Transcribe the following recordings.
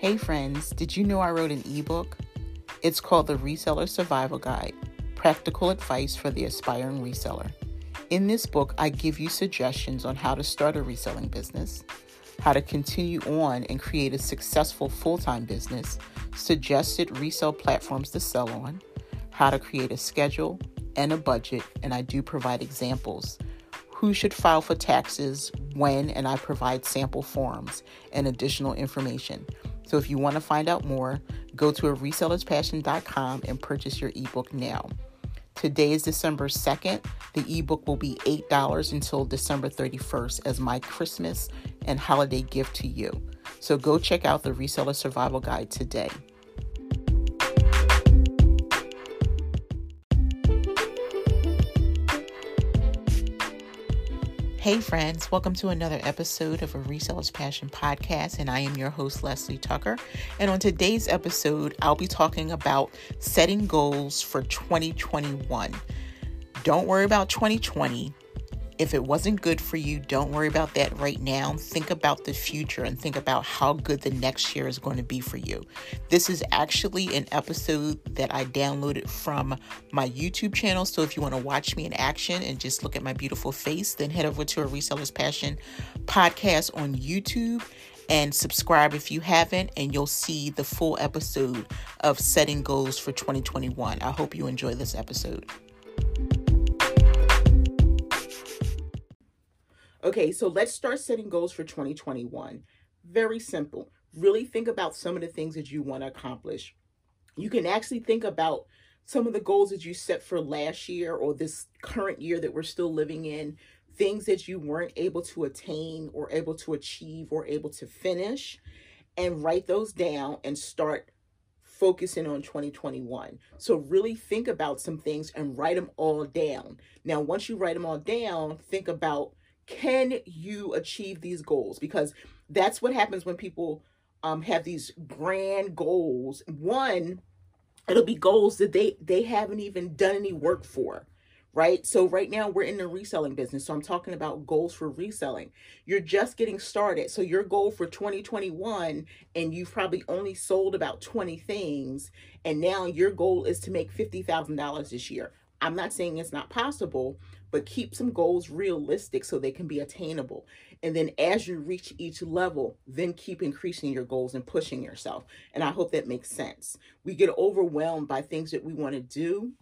Hey friends, did you know I wrote an ebook? It's called The Reseller Survival Guide Practical Advice for the Aspiring Reseller. In this book, I give you suggestions on how to start a reselling business, how to continue on and create a successful full time business, suggested resale platforms to sell on, how to create a schedule and a budget, and I do provide examples. Who should file for taxes, when, and I provide sample forms and additional information. So if you want to find out more, go to a resellerspassion.com and purchase your ebook now. Today is December 2nd. The ebook will be $8 until December 31st as my Christmas and holiday gift to you. So go check out the Reseller Survival Guide today. Hey, friends, welcome to another episode of a Reseller's Passion podcast. And I am your host, Leslie Tucker. And on today's episode, I'll be talking about setting goals for 2021. Don't worry about 2020. If it wasn't good for you, don't worry about that right now. Think about the future and think about how good the next year is going to be for you. This is actually an episode that I downloaded from my YouTube channel. So if you want to watch me in action and just look at my beautiful face, then head over to a Reseller's Passion podcast on YouTube and subscribe if you haven't, and you'll see the full episode of setting goals for 2021. I hope you enjoy this episode. Okay, so let's start setting goals for 2021. Very simple. Really think about some of the things that you want to accomplish. You can actually think about some of the goals that you set for last year or this current year that we're still living in, things that you weren't able to attain or able to achieve or able to finish, and write those down and start focusing on 2021. So really think about some things and write them all down. Now, once you write them all down, think about can you achieve these goals? Because that's what happens when people um, have these grand goals. One, it'll be goals that they they haven't even done any work for right? So right now we're in the reselling business. So i'm talking about goals for reselling. You're just getting started. So your goal for 2021 and you've probably only sold about 20 things and now your goal is to make $50000 this year i'm not saying it's not possible but keep some goals realistic so they can be attainable. And then as you reach each level, then keep increasing your goals and pushing yourself. And I hope that makes sense. We get overwhelmed by things that we want to do.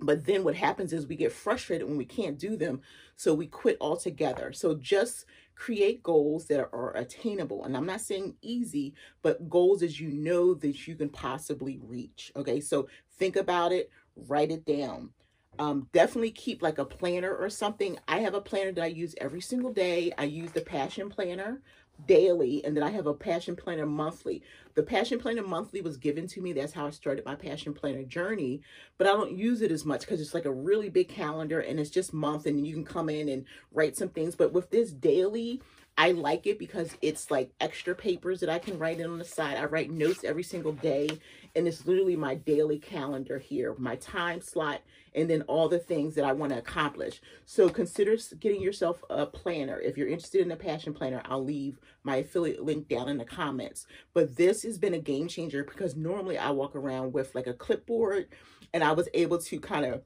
But then what happens is we get frustrated when we can't do them. So we quit altogether. So just create goals that are attainable. And I'm not saying easy, but goals that you know that you can possibly reach. Okay. So think about it, write it down um, definitely keep like a planner or something. I have a planner that I use every single day. I use the Passion Planner daily, and then I have a Passion Planner monthly. The Passion Planner monthly was given to me. That's how I started my Passion Planner journey. But I don't use it as much because it's like a really big calendar and it's just month, and you can come in and write some things. But with this daily, I like it because it's like extra papers that I can write in on the side. I write notes every single day, and it's literally my daily calendar here, my time slot, and then all the things that I want to accomplish. So consider getting yourself a planner. If you're interested in a passion planner, I'll leave my affiliate link down in the comments. But this has been a game changer because normally I walk around with like a clipboard, and I was able to kind of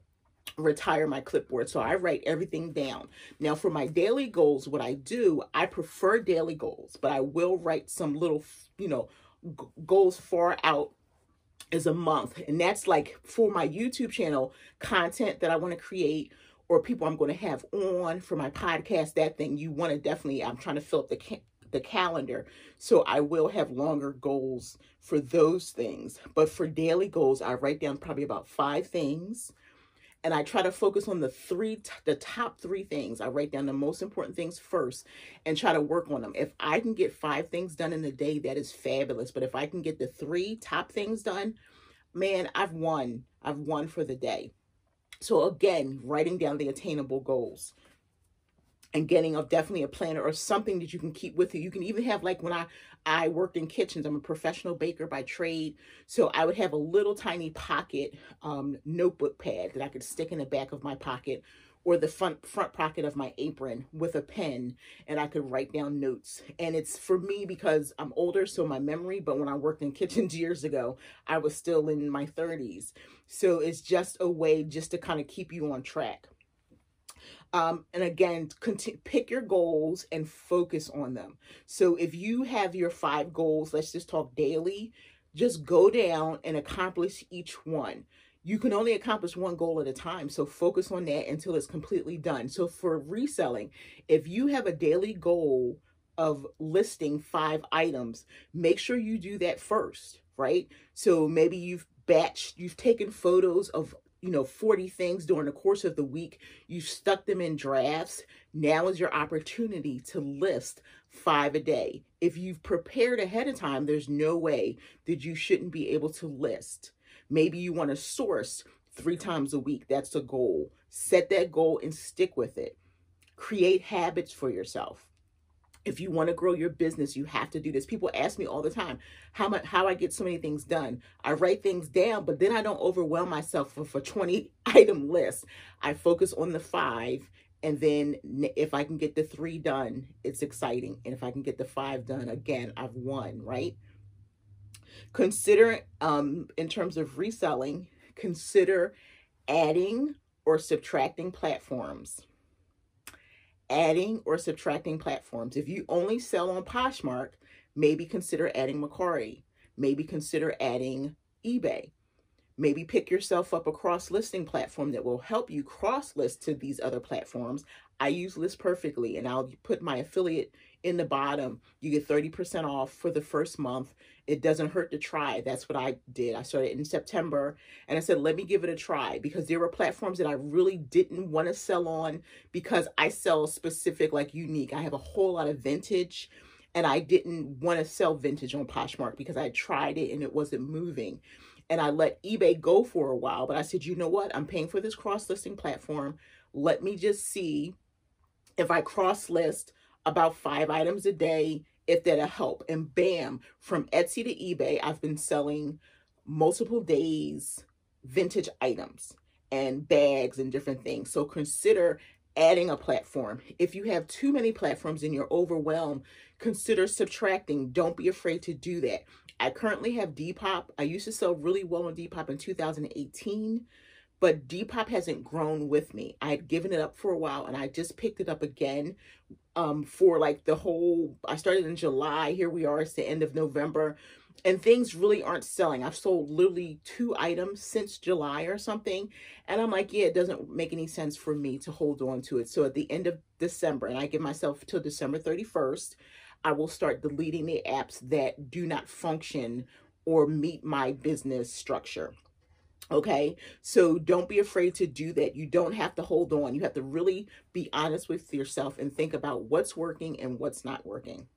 retire my clipboard. So I write everything down. Now for my daily goals, what I do, I prefer daily goals, but I will write some little, you know, goals far out as a month. And that's like for my YouTube channel content that I want to create or people I'm going to have on for my podcast, that thing you want to definitely, I'm trying to fill up the ca- the calendar. So I will have longer goals for those things. But for daily goals, I write down probably about five things and I try to focus on the three, the top three things. I write down the most important things first and try to work on them. If I can get five things done in a day, that is fabulous. But if I can get the three top things done, man, I've won. I've won for the day. So again, writing down the attainable goals and getting a definitely a planner or something that you can keep with you. You can even have like when I I worked in kitchens. I'm a professional baker by trade, so I would have a little tiny pocket um, notebook pad that I could stick in the back of my pocket or the front front pocket of my apron with a pen and I could write down notes. And it's for me because I'm older, so my memory, but when I worked in kitchens years ago, I was still in my 30s. So it's just a way just to kind of keep you on track. Um, and again, continue, pick your goals and focus on them. So if you have your five goals, let's just talk daily, just go down and accomplish each one. You can only accomplish one goal at a time. So focus on that until it's completely done. So for reselling, if you have a daily goal of listing five items, make sure you do that first, right? So maybe you've batched, you've taken photos of you know 40 things during the course of the week you stuck them in drafts. Now is your opportunity to list five a day. If you've prepared ahead of time there's no way that you shouldn't be able to list. Maybe you want to source three times a week that's a goal. Set that goal and stick with it. Create habits for yourself if you want to grow your business, you have to do this. People ask me all the time how much how I get so many things done. I write things down, but then I don't overwhelm myself for, for 20 item list. I focus on the five and then if I can get the three done, it's exciting. And if I can get the five done, again, I've won, right? Consider um in terms of reselling, consider adding or subtracting platforms adding or subtracting platforms. If you only sell on Poshmark, maybe consider adding Mercari. Maybe consider adding eBay. Maybe pick yourself up a cross listing platform that will help you cross list to these other platforms. I use List Perfectly and I'll put my affiliate in the bottom. You get 30% off for the first month. It doesn't hurt to try. That's what I did. I started in September and I said, let me give it a try because there were platforms that I really didn't want to sell on because I sell specific, like unique. I have a whole lot of vintage and I didn't want to sell vintage on Poshmark because I tried it and it wasn't moving and I let eBay go for a while. But I said, you know what? I'm paying for this cross listing platform. Let me just see if I cross list about five items a day, if that'll help. And bam, from Etsy to eBay, I've been selling multiple days vintage items and bags and different things. So consider adding a platform. If you have too many platforms and you're overwhelmed, consider subtracting. Don't be afraid to do that. I currently have Depop. I used to sell really well on Depop in 2018, but Depop hasn't grown with me. I had given it up for a while and I just picked it up again um, for like the whole, I started in July. Here we are, it's the end of November and things really aren't selling. I've sold literally two items since July or something. And I'm like, yeah, it doesn't make any sense for me to hold on to it. So at the end of December, and I give myself till December 31st, I will start deleting the apps that do not function or meet my business structure. Okay, so don't be afraid to do that. You don't have to hold on. You have to really be honest with yourself and think about what's working and what's not working.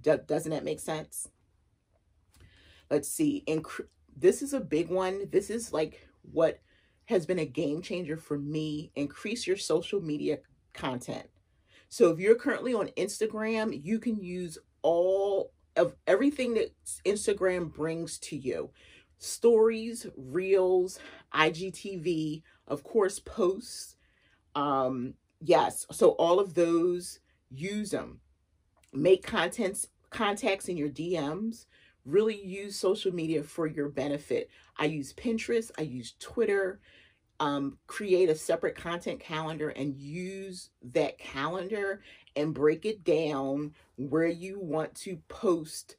doesn't that make sense? Let's see. Inc- this is a big one. This is like what has been a game changer for me. Increase your social media content. So if you're currently on Instagram, you can use all of everything that Instagram brings to you. Stories, reels, IGTV, of course, posts. Um, yes, so all of those, use them. Make contents contacts in your DMs. Really use social media for your benefit. I use Pinterest, I use Twitter, um, create a separate content calendar and use that calendar and break it down where you want to post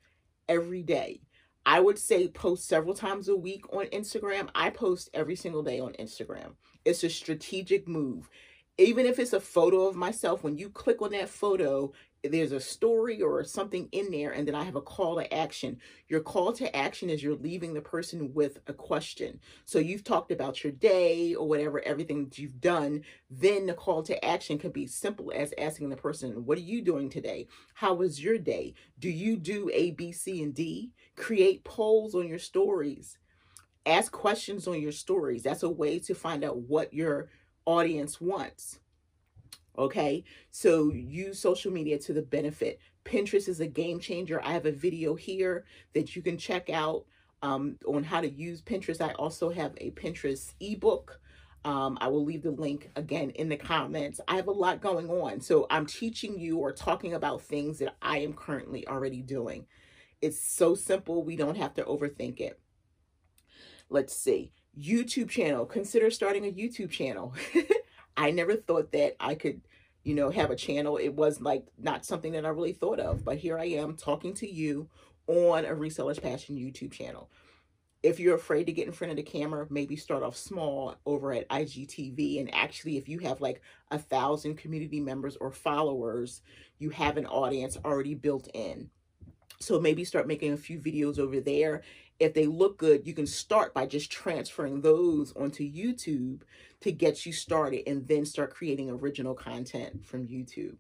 every day. I would say post several times a week on Instagram. I post every single day on Instagram. It's a strategic move. Even if it's a photo of myself, when you click on that photo, there's a story or something in there and then I have a call to action. Your call to action is you're leaving the person with a question. So you've talked about your day or whatever, everything that you've done. Then the call to action can be simple as asking the person, what are you doing today? How was your day? Do you do A, B, C, and D? Create polls on your stories. Ask questions on your stories. That's a way to find out what your audience wants. Okay, so use social media to the benefit. Pinterest is a game changer. I have a video here that you can check out um, on how to use Pinterest. I also have a Pinterest ebook Um, I will leave the link again in the comments. I have a lot going on. So I'm teaching you or talking about things that I am currently already doing. It's so simple. We don't have to overthink it. Let's see. YouTube channel. Consider starting a YouTube channel. I never thought that I could, you know, have a channel. It was like not something that I really thought of, but here I am talking to you on a Reseller's Passion YouTube channel. If you're afraid to get in front of the camera, maybe start off small over at IGTV. And actually, if you have like a thousand community members or followers, you have an audience already built in. So maybe start making a few videos over there. If they look good, you can start by just transferring those onto YouTube to get you started and then start creating original content from YouTube.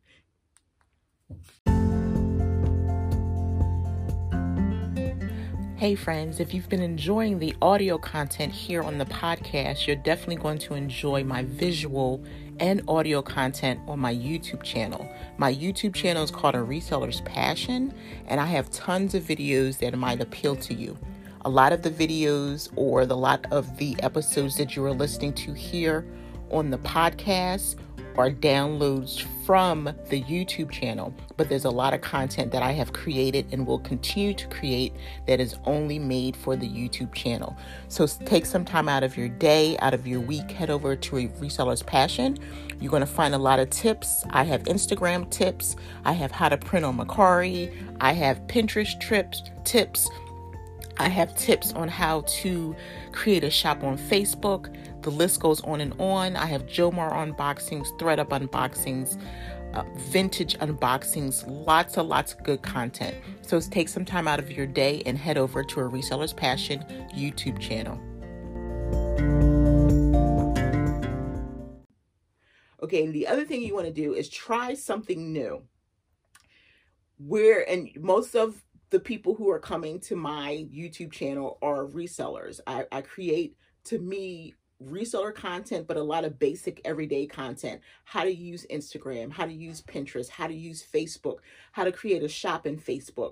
Hey friends, if you've been enjoying the audio content here on the podcast, you're definitely going to enjoy my visual and audio content on my YouTube channel. My YouTube channel is called A Reseller's Passion, and I have tons of videos that might appeal to you. A lot of the videos or the lot of the episodes that you are listening to here on the podcast are downloads from the YouTube channel, but there's a lot of content that I have created and will continue to create that is only made for the YouTube channel. So take some time out of your day, out of your week, head over to a reseller's passion. You're going to find a lot of tips. I have Instagram tips, I have how to print on Mercari, I have Pinterest trips, tips. I have tips on how to create a shop on Facebook. The list goes on and on. I have Jomar unboxings, ThredUp unboxings, uh, vintage unboxings, lots and lots of good content. So take some time out of your day and head over to a Reseller's Passion YouTube channel. Okay, and the other thing you want to do is try something new. Where, and most of the people who are coming to my YouTube channel are resellers. I, I create, to me, reseller content, but a lot of basic everyday content. How to use Instagram, how to use Pinterest, how to use Facebook, how to create a shop in Facebook.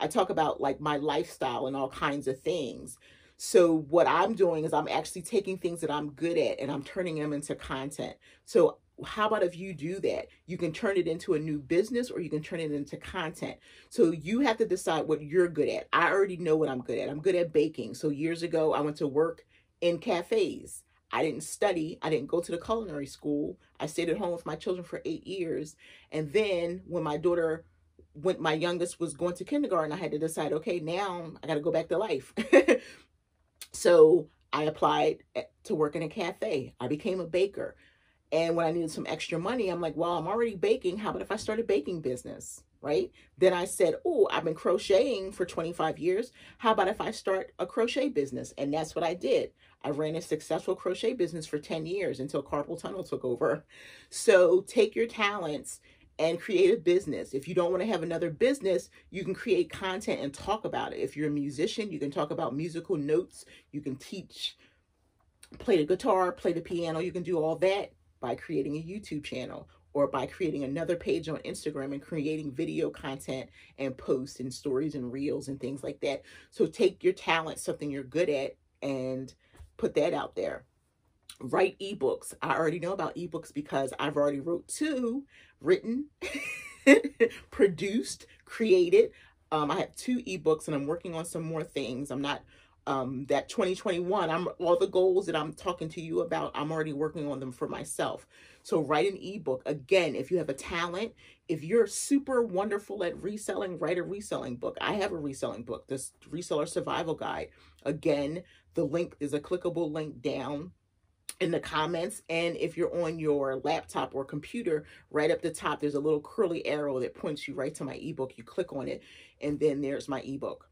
I talk about like my lifestyle and all kinds of things. So what I'm doing is I'm actually taking things that I'm good at and I'm turning them into content. So how about if you do that? You can turn it into a new business or you can turn it into content. So you have to decide what you're good at. I already know what I'm good at. I'm good at baking. So years ago, I went to work in cafes. I didn't study. I didn't go to the culinary school. I stayed at home with my children for eight years. And then when my daughter, when my youngest was going to kindergarten, I had to decide, okay, now I got to go back to life. so I applied eh, to work in a cafe. I became a baker. And when I needed some extra money, I'm like, well, I'm already baking. How about if I start a baking business? Right. Then I said, oh, I've been crocheting for 25 years. How about if I start a crochet business? And that's what I did. I ran a successful crochet business for 10 years until carpal tunnel took over. So take your talents and create a business. If you don't want to have another business, you can create content and talk about it. If you're a musician, you can talk about musical notes. You can teach, play the guitar, play the piano. You can do all that by creating a YouTube channel or by creating another page on Instagram and creating video content and posts and stories and reels and things like that. So take your talent, something you're good at, and put that out there. Write ebooks. I already know about ebooks because I've already wrote two, written, produced, created. Um, I have two ebooks and I'm working on some more things. I'm not um that 2021 i'm all the goals that i'm talking to you about i'm already working on them for myself so write an ebook again if you have a talent if you're super wonderful at reselling write a reselling book i have a reselling book this reseller survival guide again the link is a clickable link down in the comments. And if you're on your laptop or computer, right up the top, there's a little curly arrow that points you right to my ebook. You click on it, and then there's my ebook.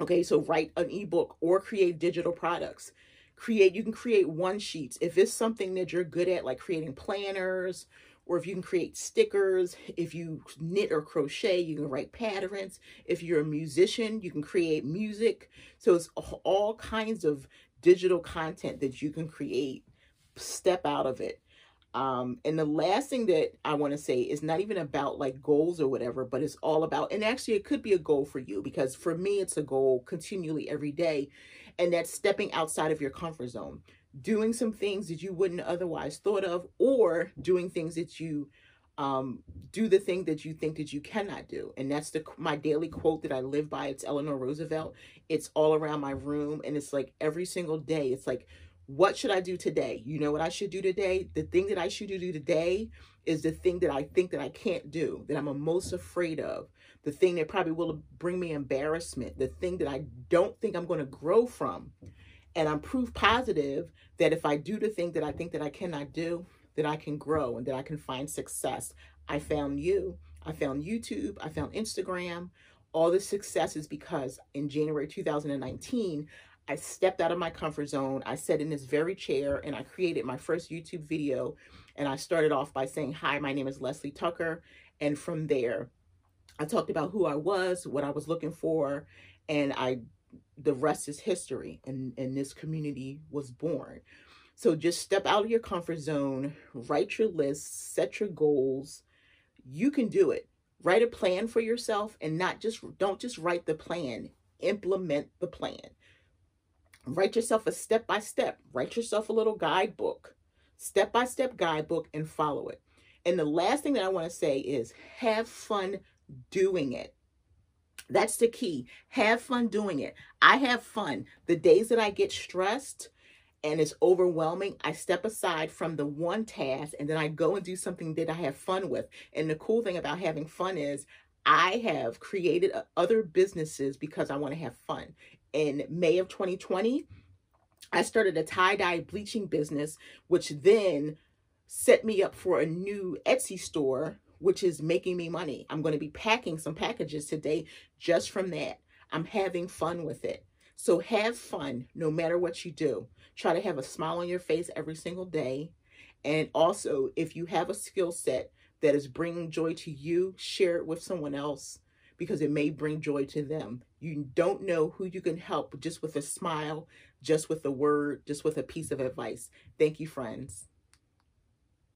Okay, so write an ebook or create digital products. Create, you can create one sheets. If it's something that you're good at, like creating planners, or if you can create stickers, if you knit or crochet, you can write patterns. If you're a musician, you can create music. So it's all kinds of digital content that you can create. Step out of it. Um, and the last thing that I want to say is not even about like goals or whatever, but it's all about, and actually it could be a goal for you because for me, it's a goal continually every day. And that's stepping outside of your comfort zone doing some things that you wouldn't otherwise thought of or doing things that you um, do the thing that you think that you cannot do. And that's the my daily quote that I live by. It's Eleanor Roosevelt. It's all around my room and it's like every single day. It's like what should I do today? You know what I should do today? The thing that I should do today is the thing that I think that I can't do, that I'm most afraid of, the thing that probably will bring me embarrassment, the thing that I don't think I'm going to grow from. And I'm proof positive that if I do the thing that I think that I cannot do, that I can grow and that I can find success. I found you. I found YouTube. I found Instagram. All the success is because in January 2019, I stepped out of my comfort zone. I sat in this very chair and I created my first YouTube video. And I started off by saying, Hi, my name is Leslie Tucker. And from there, I talked about who I was, what I was looking for, and I the rest is history. And, and this community was born. So just step out of your comfort zone, write your list, set your goals. You can do it. Write a plan for yourself and not just don't just write the plan, implement the plan. Write yourself a step by step, write yourself a little guidebook, step by step guidebook, and follow it. And the last thing that I want to say is have fun doing it. That's the key. Have fun doing it. I have fun. The days that I get stressed and it's overwhelming, I step aside from the one task and then I go and do something that I have fun with. And the cool thing about having fun is I have created uh, other businesses because I want to have fun in May of 2020, I started a tie dye bleaching business, which then set me up for a new Etsy store, which is making me money. I'm going to be packing some packages today just from that. I'm having fun with it. So have fun no matter what you do. Try to have a smile on your face every single day. And also, if you have a skill set that is bringing joy to you, share it with someone else because it may bring joy to them. You don't know who you can help just with a smile, just with a word, just with a piece of advice. Thank you, friends.